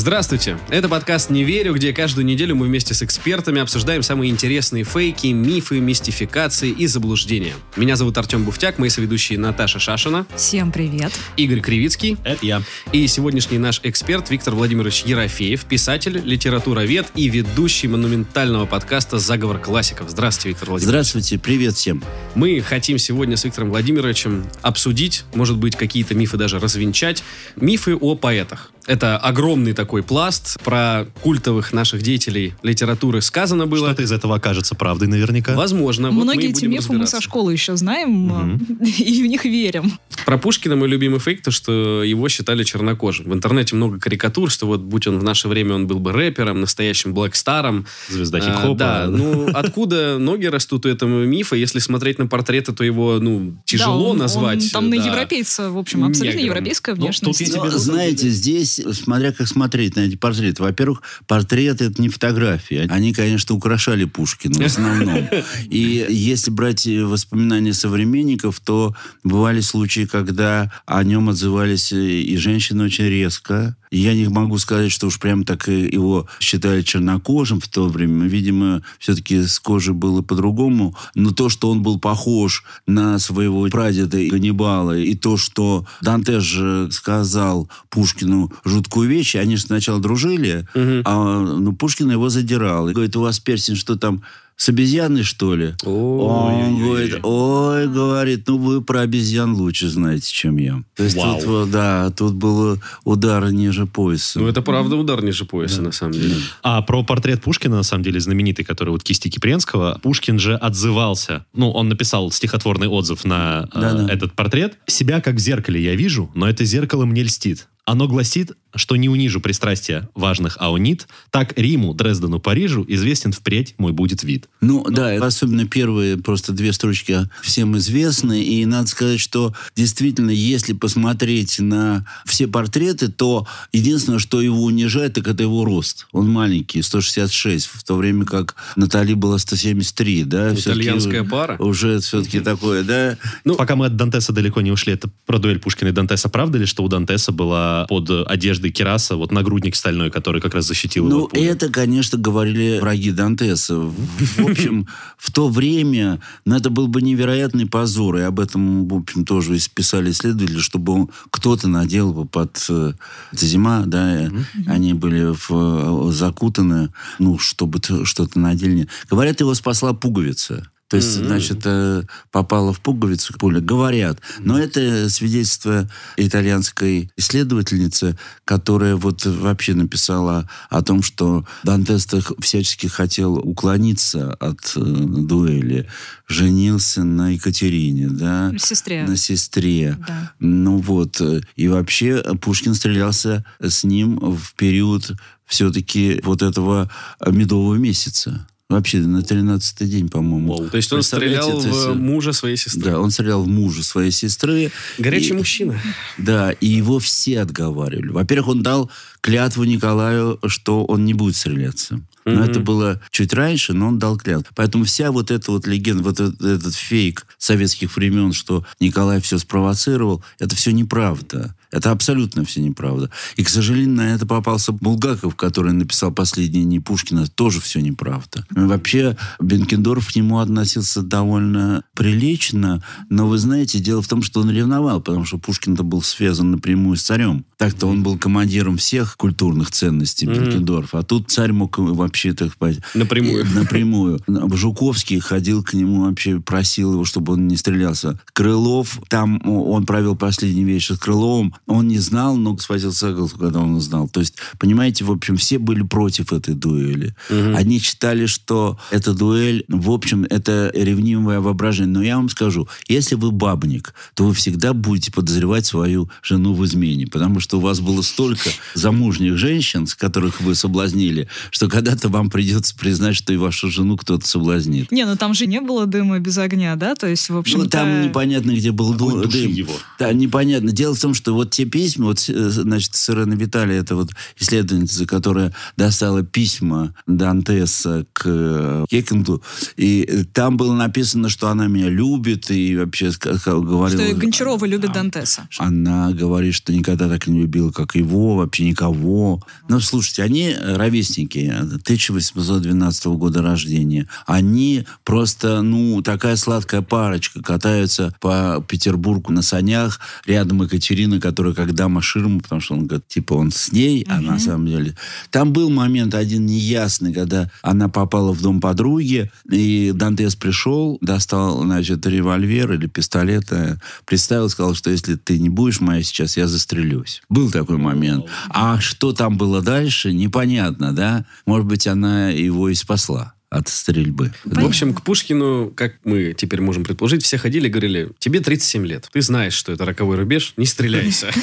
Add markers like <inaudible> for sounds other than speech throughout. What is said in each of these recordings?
Здравствуйте! Это подкаст «Не верю», где каждую неделю мы вместе с экспертами обсуждаем самые интересные фейки, мифы, мистификации и заблуждения. Меня зовут Артем Буфтяк, мои соведущие Наташа Шашина, Всем привет. Игорь Кривицкий Это я. и сегодняшний наш эксперт Виктор Владимирович Ерофеев, писатель, литературовед и ведущий монументального подкаста «Заговор классиков». Здравствуйте, Виктор Владимирович. Здравствуйте, привет всем. Мы хотим сегодня с Виктором Владимировичем обсудить, может быть, какие-то мифы даже развенчать, мифы о поэтах. Это огромный такой пласт. Про культовых наших деятелей литературы сказано было. Что-то из этого окажется правдой наверняка. Возможно. Вот Многие эти будем мифы мы со школы еще знаем <laughs> и в них верим. Про Пушкина мой любимый фейк, то, что его считали чернокожим. В интернете много карикатур, что вот будь он в наше время, он был бы рэпером, настоящим блэкстаром. Звезда А, хип-хопа. да, ну откуда ноги растут у этого мифа? Если смотреть на портреты, то его, ну, тяжело Да, он- назвать. он там на да. европейца, в общем, абсолютно Негром. европейская Ну, тут внешность. я Ну, тебе знаете, здесь, смотря как смотреть на эти портреты. Во-первых, портреты это не фотографии. Они, конечно, украшали Пушкина в основном. <laughs> И если брать э, воспоминания современников, то бывали случаи, когда о нем отзывались э, и женщины очень резко. Я не могу сказать, что уж прям так его считали чернокожим в то время. Видимо, все-таки с кожей было по-другому. Но то, что он был похож на своего прадеда Ганнибала, и то, что Данте же сказал Пушкину жуткую вещь, они же сначала дружили, а ну, Пушкин его задирал. И говорит, у вас перстень что там, с обезьяной, что ли? Он говорит, ой, говорит, ну вы про обезьян лучше знаете, чем я. То есть Вау. тут, вот, да, тут было удар ниже пояса. Ну, это правда удар ниже пояса, на самом деле. А про портрет Пушкина, на самом деле, знаменитый, который вот кисти Кипренского, Пушкин же отзывался. Ну, он написал стихотворный отзыв на э, Да-да. этот портрет. «Себя как в зеркале я вижу, но это зеркало мне льстит. Оно гласит, что не унижу пристрастия важных аонит, так Риму, Дрездену, Парижу известен впредь мой будет вид». Ну, да, особенно первые просто две строчки всем известны. И надо сказать, что действительно, если посмотреть на все портреты, то единственное, что его унижает, так это его рост. Он маленький, 166, в то время как Натали была 173, да? Итальянская пара. Уже все-таки такое, да? Ну- Пока мы от Дантеса далеко не ушли, это про дуэль Пушкина и Дантеса. Правда ли, что у Дантеса была под одеждой Кираса вот нагрудник стальной, который как раз защитил его Ну, от пули? это, конечно, говорили враги Дантеса. В общем, в то время, ну, это был бы невероятный позор. И об этом, в общем, тоже писали исследователи, чтобы кто-то надел бы под... э, Это зима, да, они были в, э, закутаны, ну, чтобы что-то надели. Говорят, его спасла пуговица. То есть, значит, э, попала в пуговицу пуля. Говорят. Но это свидетельство итальянской исследовательницы, которая вот вообще написала о том, что Дантес всячески хотел уклониться от э, дуэли. Женился на Екатерине, да? Сестре. На сестре. Да. Ну вот. э, И вообще Пушкин стрелялся с ним в период все-таки вот этого э, медового месяца. Вообще на 13-й день, по-моему. То есть он стрелял то есть, в э, мужа своей сестры. Да, он стрелял в мужа своей сестры. Горячий И- мужчина. Да, и его все отговаривали. Во-первых, он дал клятву Николаю, что он не будет стреляться. Но это было чуть раньше, но он дал клятву. Поэтому вся вот эта вот легенда, вот этот, этот фейк советских времен, что Николай все спровоцировал, это все неправда. Это абсолютно все неправда. И, к сожалению, на это попался Булгаков, который написал «Последние дни Пушкина». Тоже все неправда. Вообще, Бенкендорф к нему относился довольно прилично, но, вы знаете, дело в том, что он ревновал, потому что Пушкин-то был связан напрямую с царем. Так-то он был командиром всех культурных ценностей Бенкендорф, а тут царь мог вообще, так сказать... Напрямую. Напрямую. Жуковский ходил к нему вообще, просил его, чтобы он не стрелялся. Крылов, там он провел последний вечер с Крыловым, Он не знал, но схватил за голову, когда он узнал. То есть, понимаете, в общем, все были против этой дуэли. Они считали, что эта дуэль, в общем, это ревнивое воображение. Но я вам скажу, если вы бабник, то вы всегда будете подозревать свою жену в измене. Потому что у вас было столько замужних женщин, с которых вы соблазнили, что когда-то вам придется признать, что и вашу жену кто-то соблазнит. Не, ну там же не было дыма без огня, да? То есть, в общем Ну, там непонятно, где был дым. его. Да, непонятно. Дело в том, что вот те письма, вот, э, значит, Сирена Виталия, это вот исследовательница, которая достала письма Дантеса к э, Кекингу, и э, там было написано, что она меня любит, и вообще говорила... Что Гончарова любит А, Дантеса. Она говорит, что никогда так не любила, как его, вообще никого. Ну, слушайте, они э, ровесники, 1812 года рождения. Они просто, ну, такая сладкая парочка. Катаются по Петербургу на санях. Рядом Екатерина, которая как дама ширму, потому что он говорит, типа, он с ней, а на самом деле... Там был момент один неясный, когда она попала в дом подруги, и Дантес пришел, достал, значит, револьвер или пистолет, э, представил, сказал, что если ты не будешь моя сейчас, я застрелюсь. Был такой момент. А что там было дальше, непонятно, да? Может быть, она его и спасла от стрельбы. В общем, к Пушкину, как мы теперь можем предположить, все ходили и говорили, тебе 37 лет, ты знаешь, что это роковой рубеж, не стреляйся. <laughs>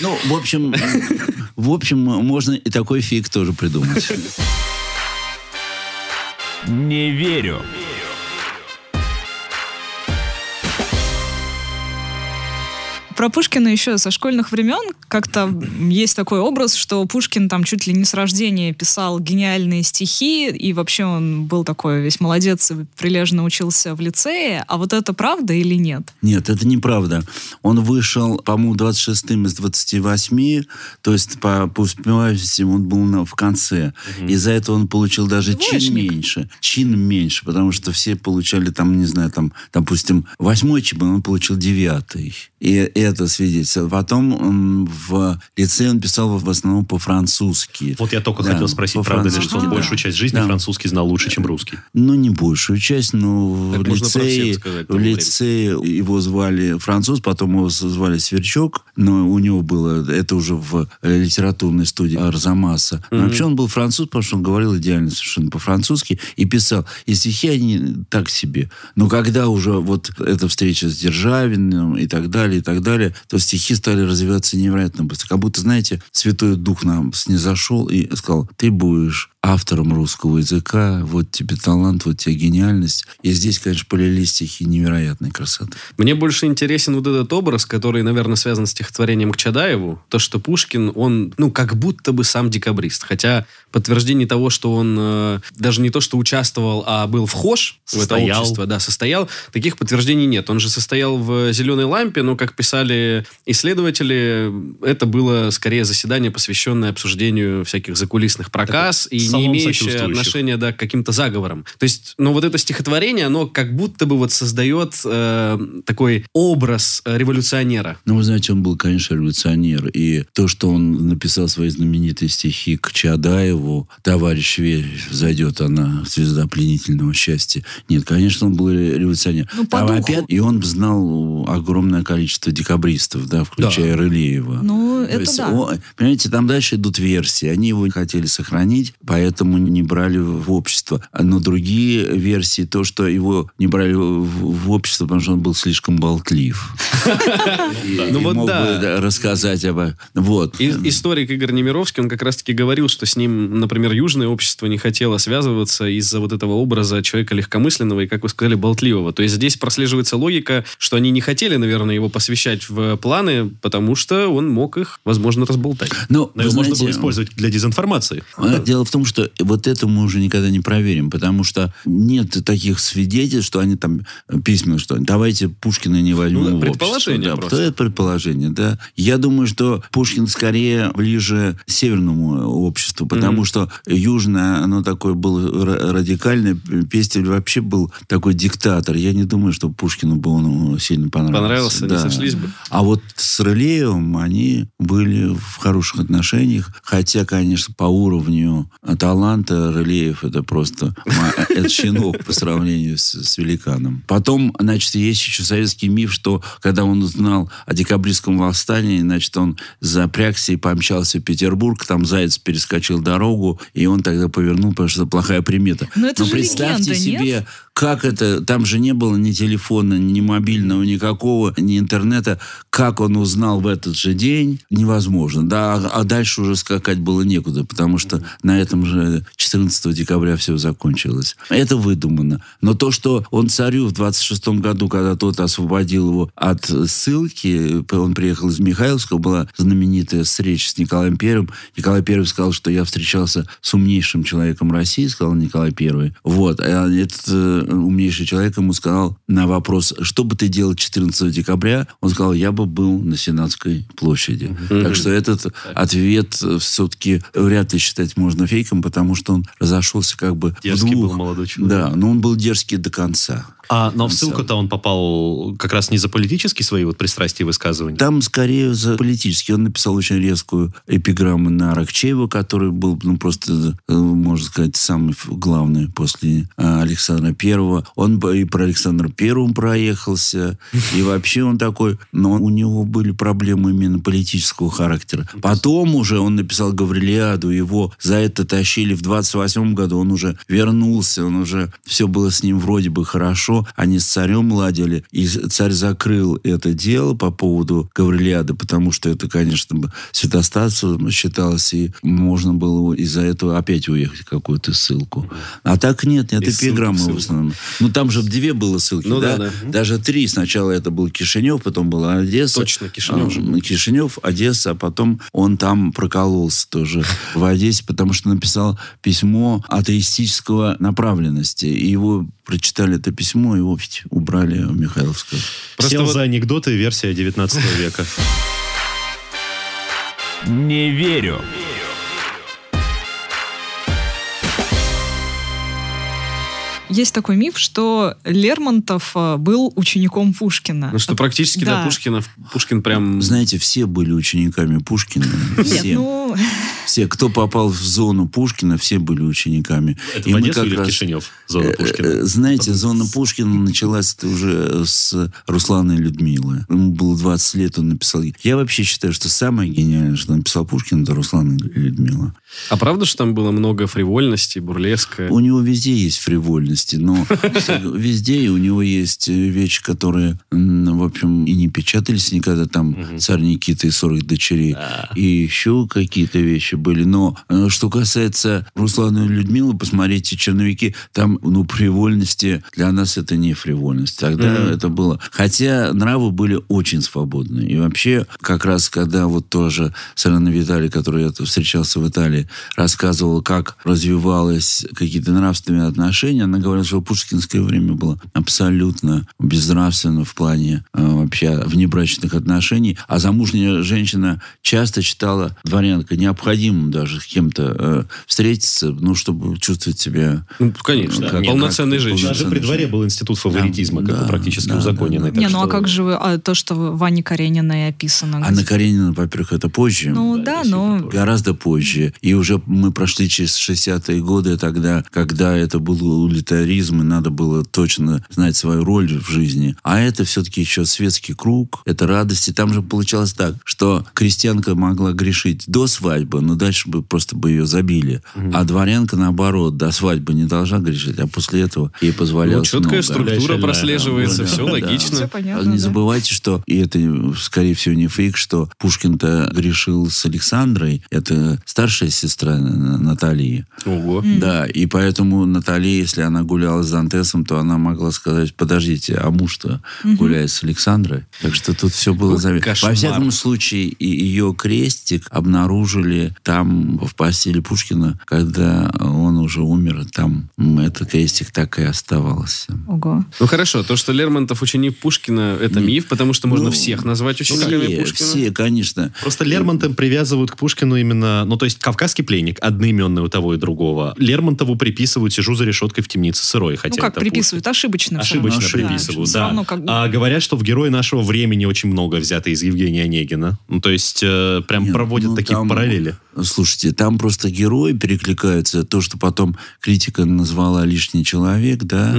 Ну, в общем, в общем, можно и такой фиг тоже придумать. Не верю. Про Пушкина еще со школьных времен как-то есть такой образ, что Пушкин там чуть ли не с рождения писал гениальные стихи, и вообще он был такой весь молодец и прилежно учился в лицее. А вот это правда или нет? Нет, это неправда. Он вышел, по-моему, 26-м из 28, то есть по, по успеваемости он был на- в конце. Из-за этого он получил даже чин Двоечник. меньше. Чин меньше, потому что все получали там, не знаю, там, допустим, восьмой чин, он получил девятый. И это свидетельство. Потом в лицее он писал в основном по-французски. Вот я только Да, хотел спросить, правда ли, что он да. большую часть жизни Да. французский знал лучше, чем русский? Ну, не большую часть, но Так в лицее, сказать в лицее его звали француз, потом его звали Сверчок, но у него было, это уже в э, литературной студии Арзамаса. Но Вообще он был француз, потому что он говорил идеально совершенно по-французски и писал. И стихи они так себе. Но когда уже вот эта встреча с Державиным и так далее, и так далее, то стихи стали развиваться невероятно быстро. Как будто, знаете, Святой Дух нам снизошел и сказал, ты будешь автором русского языка, вот тебе талант, вот тебе гениальность. И здесь, конечно, полились стихи невероятной красоты. Мне больше интересен вот этот образ, который, наверное, связан с стихотворением к Чадаеву. То, что Пушкин, он, ну, как будто бы сам декабрист. Хотя подтверждение того, что он э, даже не то, что участвовал, а был вхож в это Состоял. общество, да, состоял, таких подтверждений нет. Он же состоял в «Зеленой лампе», но, как писали исследователи, это было скорее заседание, посвященное обсуждению всяких закулисных проказ и не имеющее отношения да, к каким-то заговорам. То есть, но вот это стихотворение, оно как будто бы вот создает э, такой образ э, революционера. Ну, вы знаете, он был, конечно, революционер. И то, что он написал свои знаменитые стихи к Чадаеву, «Товарищ верь, зайдет она, звезда пленительного счастья». Нет, конечно, он был революционер. Ну, по духу. опять, и он знал огромное количество декабристов, да, включая Рылеева. Ну, То это есть, да. о- понимаете, там дальше идут версии. Они его хотели сохранить, поэтому не брали в общество. Но другие версии, то, что его не брали в, общество, потому что он был слишком болтлив. Ну вот да. рассказать об... Вот. И, историк Игорь Немировский, он как раз-таки говорил, что с ним, например, южное общество не хотело связываться из-за вот этого образа человека легкомысленного и, как вы сказали, болтливого. То есть здесь прослеживается логика, что они не хотели, наверное, его посвящать в планы, потому что он мог их, возможно, разболтать. Но, Но вы его можно знаете, было использовать для дезинформации. А, Дело в том, что вот это мы уже никогда не проверим, потому что нет таких свидетельств, что они там письменно, что давайте Пушкина не возьмем Ну, в предположение общество. Да, просто. это предположение, да. Я думаю, что Пушкин скорее ближе к северному обществу, потому Мгм. что южное, оно такое было ра- радикальное. Пестель вообще был такой диктатор. Я не думаю, что Пушкину бы он сильно понравился. Понравился, не сошлись бы. А вот с Рылеевым они были в хороших отношениях, хотя, конечно, по уровню талант э, Рылеев это просто ма- это щенок по сравнению с, с великаном. Потом, значит, есть еще советский миф, что когда он узнал о декабристском восстании, значит, он запрягся и помчался в Петербург, там Заяц перескочил дорогу, и он тогда повернул, потому что это плохая примета. Но это же представьте легенда, нет? себе, как это, там же не было ни телефона, ни мобильного, никакого, ни интернета. Как он узнал в этот же день, невозможно. Да, а, а дальше уже скакать было некуда, потому что на этом же 14 декабря все закончилось. Это выдумано. Но то, что он царю в 26 году, когда тот освободил его от ссылки, он приехал из Михайловска, была знаменитая встреча с Николаем Первым. Николай Первый сказал, что я встречался с умнейшим человеком России, сказал Николай Первый. Вот. А этот э, умнейший человек ему сказал на вопрос, что бы ты делал 14 декабря, он сказал, я бы был на Сенатской площади. Так что этот ответ все-таки вряд ли считать можно фейком, потому что он разошелся как бы в Дерзкий был двух. молодой человек. Да, но он был дерзкий до конца. А, но в ссылку-то он попал как раз не за политические свои вот пристрастия и высказывания. Там скорее за политически. Он написал очень резкую эпиграмму на Аракчеева, который был, ну, просто, э, можно сказать, самый главный после а, Александра Первого. Он и про Александра Первого проехался, <laughs> и вообще он такой... Но у него были проблемы именно политического характера. Потом уже он написал Гаврилиаду, его за это тащили в 28 году, он уже вернулся, он уже... Все было с ним вроде бы хорошо, они с царем ладили, и царь закрыл это дело по поводу Гаврилиады, потому что это, конечно, бы святостатством считалось, и можно было из-за этого опять уехать в какую-то ссылку. А так нет, нет эпиграммы в основном. Ну, там же две было ссылки, Ну да? да, да. Даже три. Сначала это был Кишинев, потом была Одесса. Точно, Кишинев же А, Кишинев, Одесса, а потом он там прокололся тоже в Одессе, потому что написал письмо атеистического направленности. И его прочитали это письмо, и ведь убрали в Михайловское. Просто Сел вот- за анекдоты версия 19 века. Не верю. Есть такой миф, что Лермонтов э, был учеником Пушкина. Ну что, практически Да. до Пушкина. Пушкин прям... Знаете, все были учениками Пушкина. Нет, Все. ну, <laughs> Все, кто попал в зону Пушкина, все были учениками. Это И в Одессу или в раз- Кишинев? Зона Э, Пушкина. э, Знаете, зона Пушкина началась уже с Руслана Людмилы. Ему было 20 лет, он написал. Я вообще считаю, что самое гениальное, что написал Пушкин, это Руслан и Людмила. А правда, что там было много фривольности, бурлеска? У него везде есть фривольности, но везде и у него есть э, вещи, которые, в общем, и не печатались никогда. Там «Царь Никита и 40 дочерей». И еще какие-то вещи были. Но э, что касается Руслана и Людмилы, посмотрите «Черновики». Там, ну, фривольности для нас это не фривольность. Тогда Мгм. это было... Хотя нравы были очень свободны. И вообще, как раз когда вот тоже Сарана Виталий, который я встречался в Италии, рассказывал, как развивалось какие-то нравственные отношения, она говорила, что пушкинское время было абсолютно безнравственно в плане э, вообще внебрачных отношений. А замужняя женщина часто считала дворянка необходимым даже с кем-то э, встретиться, ну, чтобы чувствовать себя... Ну, конечно, Как- полноценной как- женщиной. Даже при дворе был институт фаворитизма, как Да, практически да, узаконенный. да, так не, ну а что- как же вы, а, то, что в Ване Карениной описано? Анна Каренина, во-первых, это позже. Ну да, но... Гораздо позже. И уже мы прошли через 60-е годы, тогда, когда это был улитаризм, и надо было точно знать свою роль в жизни. А это все-таки еще светский круг, это радости. Там же получалось так, что крестьянка могла грешить до свадьбы, но дальше бы просто бы ее забили. А дворянка, наоборот, до свадьбы не должна грешить, а после этого ей Ну, позволялось четкая много. структура Дальше, прослеживается, да, все да, логично. Все А понятно, Не да. забывайте, что, и это, скорее всего, не фейк, что Пушкин-то грешил с Александрой. Это старшая сестра Н- Натальи. Ого. Да, и поэтому Наталья, если она гуляла с Дантесом, то она могла сказать, подождите, а муж-то гуляет с Александрой? Так что тут все было заметно. Во всяком случае, и ее крестик обнаружили там, в постели Пушкина, когда он уже умер. Там м, этот крестик так и оставался. Ого. Ну хорошо, то, что Лермонтов ученик Пушкина, это миф, потому что можно Ну, всех назвать учениками Все, Пушкина. все, конечно. Просто Лермонтов привязывают к Пушкину именно, ну, то есть «Кавказский пленник» одноименный у того и другого. Лермонтову приписывают «Сижу за решеткой в темнице сырой», хотя ну как это приписывают? Ошибочно. всё Ошибочно равно. приписывают, да. равно как А говорят, что в герои нашего времени очень много взято из Евгения Онегина. Ну, то есть, э, прям Нет, проводят ну, такие там- параллели. Слушайте, там просто герои перекликаются. То, что потом критика назвала лишний человек, да.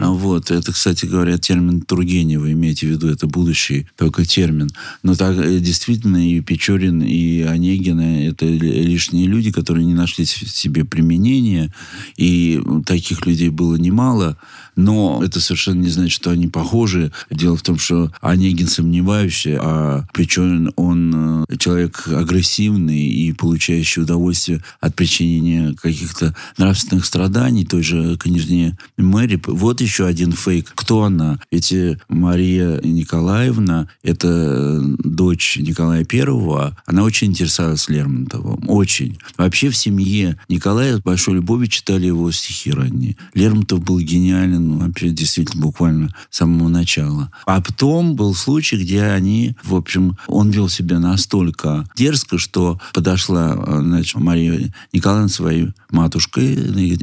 А Вот. Это, кстати говоря, термин Тургенева, имейте в виду, это будущий только термин. Но так э, действительно и Печорин, и Онегин это ли- лишние люди, которые не нашли себе применения. И таких людей было немало. Но это совершенно не значит, что они похожи. Дело в том, что Онегин сомневающий, а Печорин, он э, человек агрессивный и получающий удовольствие от причинения каких-то нравственных страданий той же княжне Мэри. Вот еще один фейк. Кто она? Ведь Мария Николаевна, это э, дочь Николая Первого, она очень интересовалась Лермонтовым. Очень. Вообще в семье Николая с большой любовью читали его стихи ранние. Лермонтов был гениален ну, вообще действительно буквально с самого начала. А потом был случай, где они, в общем, он вел себя настолько дерзко, что подошла э, значит, Мария Николаевна своей матушкой,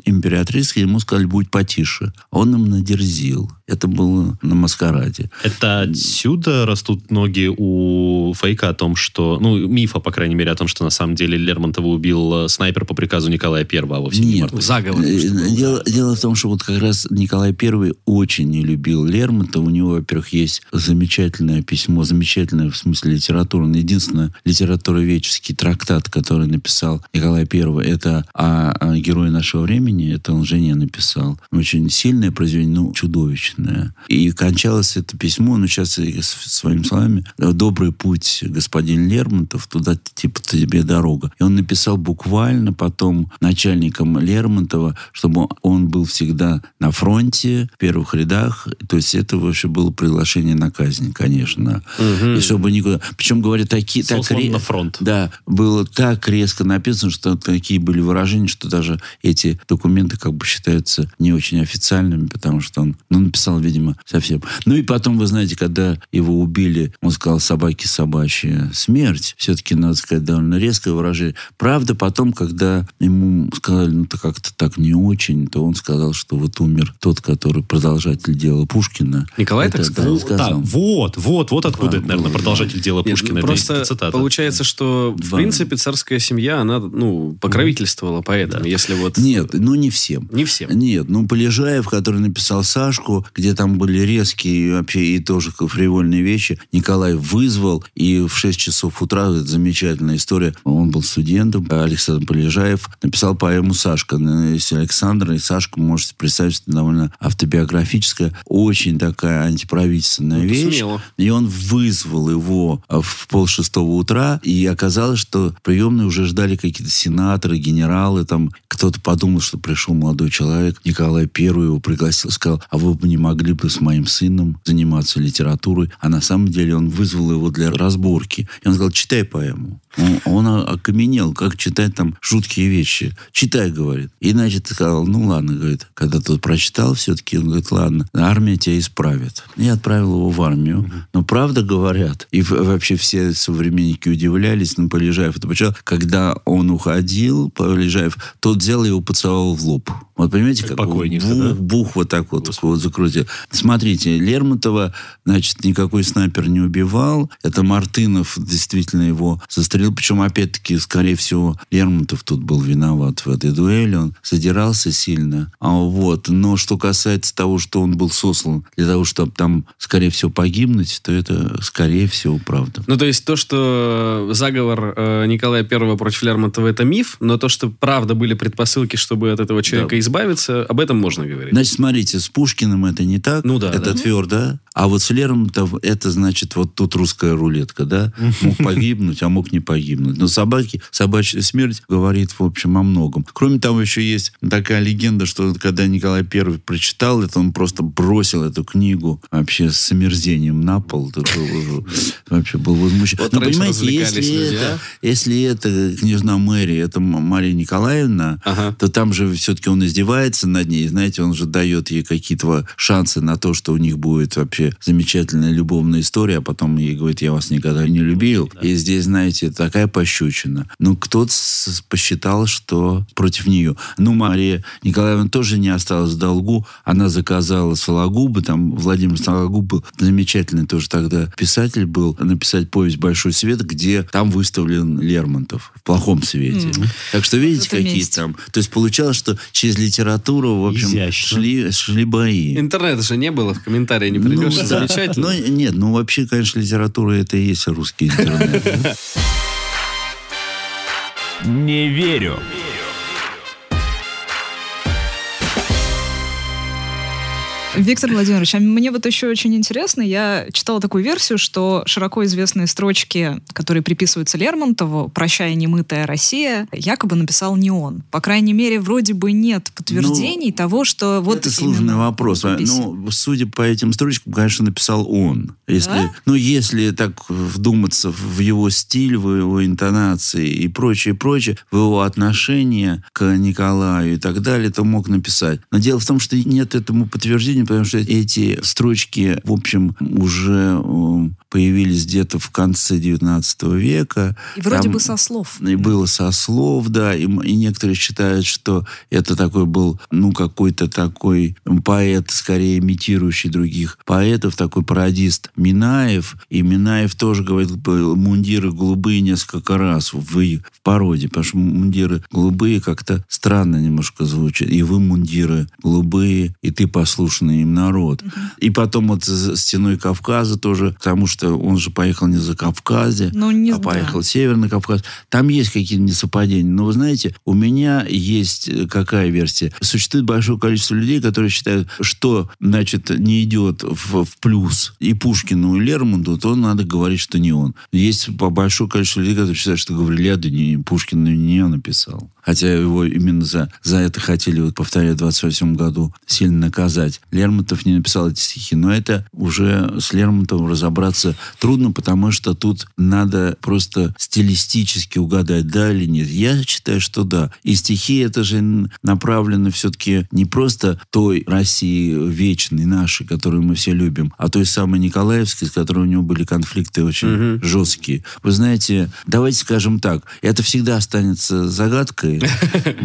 императрицей, ему сказали, будь потише. Он им надерзил. Это было на маскараде. Это отсюда растут ноги у фейка о том, что... Ну, мифа, по крайней мере, о том, что на самом деле Лермонтова убил э, снайпер по приказу Николая Первого, а вовсе не Нет. Заговор. Э, был, Дело, дело в том, что вот как раз Николай I очень не любил Лермонтова. У него, во-первых, есть замечательное письмо, замечательное в смысле литературное. Единственное литературоведческий трактат, который написал Николай I, это о, о герое нашего времени. Это он жене написал. Очень сильное произведение, ну, чудовищное. И кончалось это письмо, ну, сейчас своими словами, «Добрый путь, господин Лермонтов, туда, типа, тебе дорога». И он написал буквально потом начальником Лермонтова, чтобы он был всегда на фронте, в первых рядах. То есть это вообще было приглашение на казнь, конечно. И чтобы никуда... Причем, говорят, такие... Так ре- на фронт. Да, было так резко написано, что такие были выражения, что даже эти документы как бы считаются не очень официальными, потому что он ну, написал, видимо, совсем. Ну и потом, вы знаете, когда его убили, он сказал собаки собачья смерть. Все-таки, надо сказать, довольно резкое выражение. Правда, потом, когда ему сказали, ну, ты как-то так не очень, то он сказал, что вот умер тот, который продолжатель дела Пушкина. Николай Это, так да, сказал? сказал. Да, вот, вот, вот откуда Да, это, наверное, продолжатель дела Нет, Пушкина. Это просто цитата. получается, что в Да. принципе царская семья, она ну покровительствовала поэтам, если вот Нет, ну не всем. не всем. Нет, ну Полежаев, который написал Сашку, где там были резкие вообще и тоже фривольные вещи, Николай вызвал, и в 6 часов утра, это замечательная история, он был студентом, Александр Полежаев написал поэму «Сашка». Ну, Если Александр и Сашку можете представить, что довольно автобиографическая, очень такая антиправительственная Ну, это вещь. смело. И он вызвал его а, в полшестого утра, и оказалось, что в приемной уже ждали какие-то сенаторы, генералы, там кто-то подумал, что пришел молодой человек, Николай Первый его пригласил, сказал, а вы бы не могли бы с моим сыном заниматься литературой? А на самом деле он вызвал его для разборки. И он сказал, читай поэму. Он, окаменел, как читать там жуткие вещи. Читай, говорит. И, значит, сказал, ну ладно, говорит, когда тот прочитал все-таки, он говорит, ладно, армия тебя исправит. И отправил его в армию. Но правда говорят, и вообще все современники удивлялись, но Полежаев это почему? Когда он уходил, Полежаев, тот взял и его поцеловал в лоб. Вот понимаете, Как как бух, да? бух вот так вот, вот закрутил. Смотрите, Лермонтова, значит, никакой снайпер не убивал. Это Мартынов действительно его застрелил. Причем, опять-таки, скорее всего, Лермонтов тут был виноват в этой дуэли. Он задирался сильно. А вот. Но что касается того, что он был сослан для того, чтобы там, скорее всего, погибнуть, то это, скорее всего, правда. Ну, то есть то, что заговор э, Николая Первого против Лермонтова это миф, но то, что правда были предпосылки, чтобы от этого человека Да. избавиться, об этом можно говорить. Значит, смотрите, с Пушкиным это не так. Ну да, Это да. твердо. А вот с Лермонтов это, значит, вот тут русская рулетка, да? <laughs> Мог погибнуть, а мог не погибнуть. Но собаки, собачья смерть говорит, в общем, о многом. Кроме того, еще есть такая легенда, что когда Николай Первый прочитал это, он просто бросил эту книгу вообще с омерзением на пол. Вообще был возмущен. Вот Но раньше понимаете, если это, если это княжна Мэри, это Мария Николаевна, Ага. то там же все-таки он издевается над ней. Знаете, он же дает ей какие-то шансы на то, что у них будет вообще замечательная любовная история, а потом ей говорит, я вас никогда не любил. И здесь, знаете, такая пощечина. Ну, кто-то посчитал, что против нее. Ну, Мария Николаевна тоже не осталась в долгу. она заказала Сологуба, там Владимир Сологуб был замечательный тоже тогда писатель был, написать повесть «Большой свет», где там выставлен Лермонтов в плохом свете. М. Так что видите, Это какие месть. там... То есть получалось, что через литературу, в общем, Изящно. шли, шли бои. Интернета же не было, в комментарии не придешь. Ну, да. замечательно. Ну, нет, ну вообще, конечно, литература это и есть русский интернет. <laughs> Не верю. Виктор Владимирович, а мне вот еще очень интересно, я читала такую версию, что широко известные строчки, которые приписываются Лермонтову «Прощай, немытая Россия», якобы написал не он. По крайней мере, вроде бы нет подтверждений того, что вот это сложный вопрос. Рукописи. Ну, судя по этим строчкам, конечно, написал он. Если, Да? Ну, если так вдуматься в его стиль, в его интонации и прочее, прочее, в его отношение к Николаю и так далее, то мог написать. Но дело в том, что нет этому подтверждения, потому что эти строчки, в общем, уже появились где-то в конце 19 века. И вроде Там- бы со слов. и было со слов, да, и, и некоторые считают, что это такой был, ну, какой-то такой поэт, скорее имитирующий других поэтов, такой пародист Минаев. И Минаев тоже говорит, мундиры голубые несколько раз в, в пародии, потому что мундиры голубые как-то странно немножко звучат. И вы мундиры голубые, и ты послушный им народ. И потом вот за стеной Кавказа тоже, потому что он же поехал не за Кавказе, Ну, не а да. поехал в Северный Кавказ. Там есть какие-то несовпадения. Но вы знаете, у меня есть э, какая версия? Существует большое количество людей, которые считают, что, значит, не идет в, в плюс и Пушкину, и Лермонтову, то надо говорить, что не он. Есть большое количество людей, которые считают, что Гавриляду не Пушкин не написал. Хотя его именно за, за это хотели, вот, повторяю, в 28 году сильно наказать. Лермонтов не написал эти стихи. Но это уже с Лермонтовым разобраться трудно, потому что тут надо просто стилистически угадать, да или нет. Я считаю, что да. И стихи это же н- направлено все-таки не просто той России вечной, нашей, которую мы все любим, а той самой Николаевской, с которой у него были конфликты очень Мгм. жесткие. Вы знаете, давайте скажем так, это всегда останется загадкой. <laughs>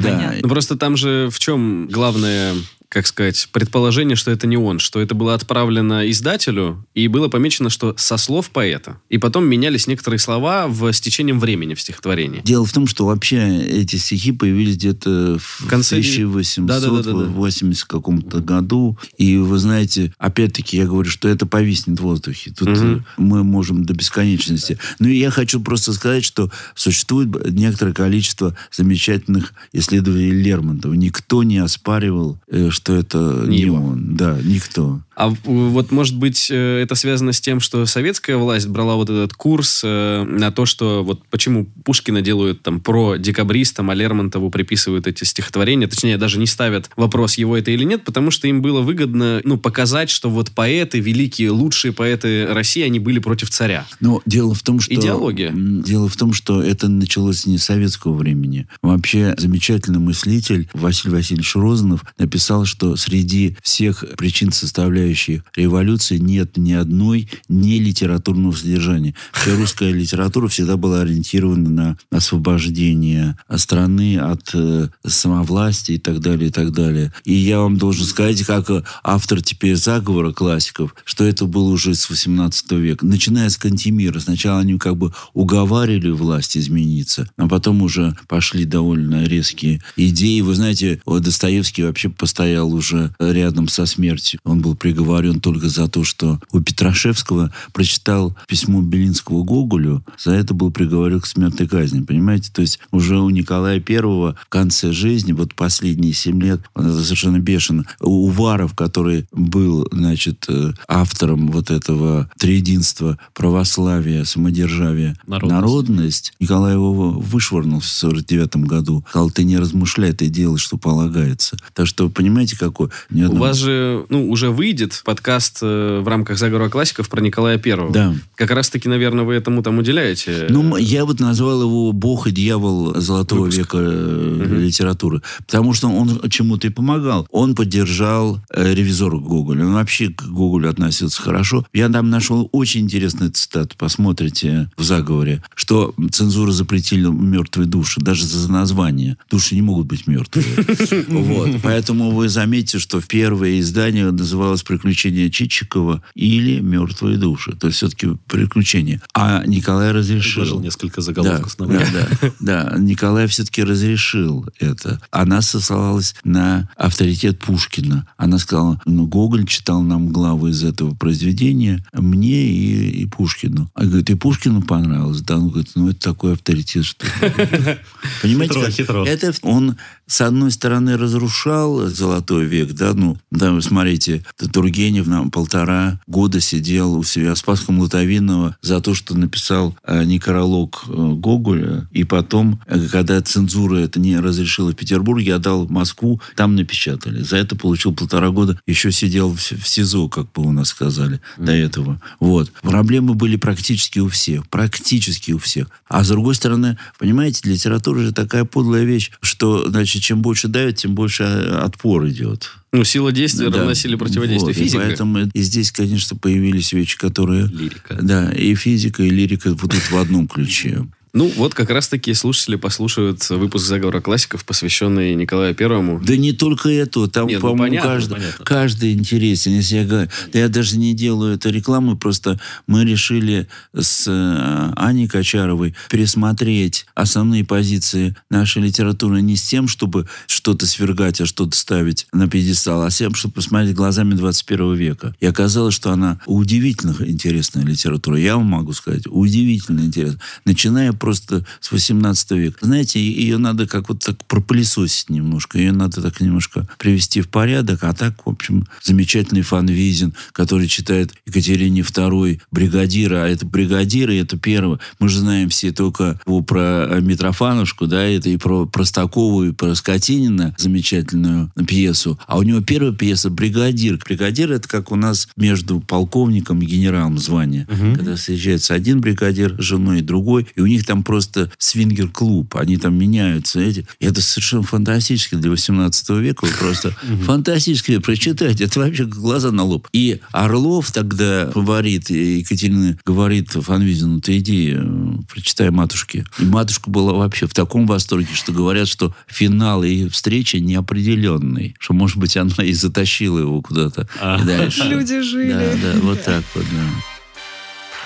Да. Ну просто там же в чем главное, как сказать, предположение, что это не он, что это было отправлено издателю, и было помечено, что со слов поэта. И потом менялись некоторые слова в, с течением времени в стихотворении. Дело в том, что вообще эти стихи появились где-то в, В конце в Да-да-да-да-да. 1880 каком-то году. И вы знаете, опять-таки я говорю, что это повиснет в воздухе. Тут э, мы можем до бесконечности. Ну и я хочу просто сказать, что существует некоторое количество замечательных исследователей Лермонтова. Никто не оспаривал, э, что это Не не, он. Да, никто. А вот, может быть, э, это связано с тем, что советская власть брала вот этот курс э, на то, что вот почему Пушкина делают там про декабристам, а Лермонтову приписывают эти стихотворения, точнее, даже не ставят вопрос, его это или нет, потому что им было выгодно, ну, показать, что вот поэты, великие, лучшие поэты России, они были против царя. Но дело в том, что... Идеология. Дело в том, что это началось не с советского времени. Вообще замечательный мыслитель Василий Васильевич Розанов написал, что среди всех причин, составляющих революции, нет ни одной не литературного содержания. Вся русская литература всегда была ориентирована на освобождение страны от э, самовластия и так далее, и так далее. И я вам должен сказать, как автор теперь заговора классиков, что это было уже с 18 века. Начиная с Кантемира. Сначала они как бы уговаривали власть измениться, а потом уже пошли довольно резкие идеи. Вы знаете, Достоевский вообще постоял уже рядом со смертью. Он был приговорен только за то, что у Петрашевского прочитал письмо Белинского Гоголю, за это был приговорен к смертной казни. Понимаете? То есть уже у Николая Первого в конце жизни, вот последние семь лет, он это совершенно бешено. У Уваров, который был, значит, э, автором вот этого триединства православия, самодержавия, Народность. народность, Николай его вышвырнул в 49 году. Сказал, ты не размышляй, ты делай, что полагается. Так что, понимаете, какой... ни У одного- вас же, ну, уже выйдет подкаст э, в рамках заговора классиков про Николая Первого. Да. Как раз-таки, наверное, вы этому там уделяете. Ну, я вот назвал его бог и дьявол золотого Выпуск. века Мгм. литературы. Потому что он чему-то и помогал. Он поддержал э, ревизора Гоголя. Он вообще к Гоголю относился хорошо. Я там нашел очень интересную цитату. Посмотрите в заговоре, что цензура запретила мертвые души. Даже за название. Души не могут быть мертвые. <laughs> Вот. Поэтому вы заметьте, что первое издание называлось «Приключения Чичикова» или «Мертвые души». То есть все-таки приключения. А Николай разрешил. Предложил несколько заголовков да, да, да, да. Николай все-таки разрешил это. Она сослалась на авторитет Пушкина. Она сказала, ну, Гоголь читал нам главы из этого произведения мне и, и Пушкину. А говорит, и Пушкину понравилось. Да, он говорит, ну, это такой авторитет, что... <laughs> Понимаете, хитро. это он, с одной стороны, разрушал золотой век, да, ну, да, вы смотрите, Тургенев на полтора года сидел у себя Спасском Лутовинова за то, что написал э, некролог э, Гоголя, и потом, э, когда цензура это не разрешила в Петербурге, отдал в Москву, там напечатали. За это получил полтора года, еще сидел в, в СИЗО, как бы у нас сказали, до этого. Вот. Проблемы были практически у всех, практически у всех. А с другой стороны, понимаете, литература же такая подлая вещь, что, значит, чем больше давит, тем больше э, отпор идет. Ну, сила действия Да. равносильно противодействия. Вот, и Физика. поэтому и здесь, конечно, появились вещи, которые... Лирика. Да, и физика, и лирика тут в одном ключе. Ну, вот как раз-таки слушатели послушают выпуск «Заговора классиков», посвященный Николаю Первому. Да не только это, там, Нет, ну, по-моему, понятно, каждый, понятно. каждый интересен. Если я, говорю- я даже не делаю эту рекламу, просто мы решили с э, Аней Качаровой пересмотреть основные позиции нашей литературы не с тем, чтобы что-то свергать, а что-то ставить на пьедестал, а с тем, чтобы посмотреть глазами 21 века. И оказалось, что она удивительно интересная литература. Я вам могу сказать, удивительно интересная. Начиная просто с 18 века. Знаете, ее надо как вот так пропылесосить немножко. Ее надо так немножко привести в порядок. А так, в общем, замечательный Фан Визин, который читает Екатерине II бригадира. А это бригадир, и это первое. Мы же знаем все только его про э, Митрофановушку, да, это и про Простакову, и про Скотинина замечательную пьесу. А у него первая пьеса «Бригадир». Бригадир – это как у нас между полковником и генералом звание. Когда встречается один бригадир с женой и другой, и у них там просто свингер-клуб. Они там меняются. Эти. И это совершенно фантастически для 18 века. Просто <laughs> фантастически прочитайте. Это вообще глаза на лоб. И Орлов тогда говорит, и Екатерина говорит Фанвизину, ты иди, э, прочитай матушке. И матушка была вообще в таком восторге, что говорят, что финал и встреча неопределенный. Что, может быть, она и затащила его куда-то А. <laughs> Люди жили. Да, да, вот так вот, да.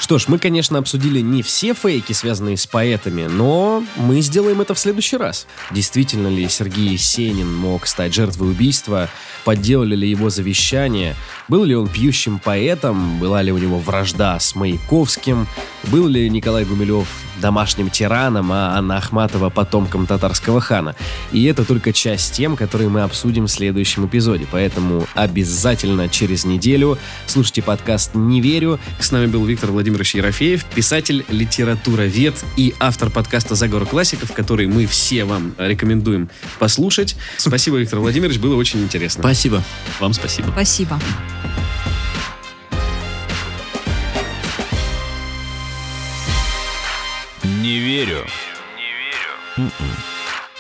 Что ж, мы, конечно, обсудили не все фейки, связанные с поэтами, но мы сделаем это в следующий раз. Действительно ли Сергей Есенин мог стать жертвой убийства? Подделали ли его завещание? Был ли он пьющим поэтом? Была ли у него вражда с Маяковским? Был ли Николай Гумилев домашним тираном, а Анна Ахматова потомком татарского хана? И это только часть тем, которые мы обсудим в следующем эпизоде. Поэтому обязательно через неделю слушайте подкаст «Не верю». С нами был Виктор Владимирович Ерофеев, писатель, литературовед и автор подкаста «Заговор классиков», который мы все вам рекомендуем послушать. Спасибо, Виктор Владимирович, было очень интересно. Спасибо. Вам спасибо. Спасибо. Не верю.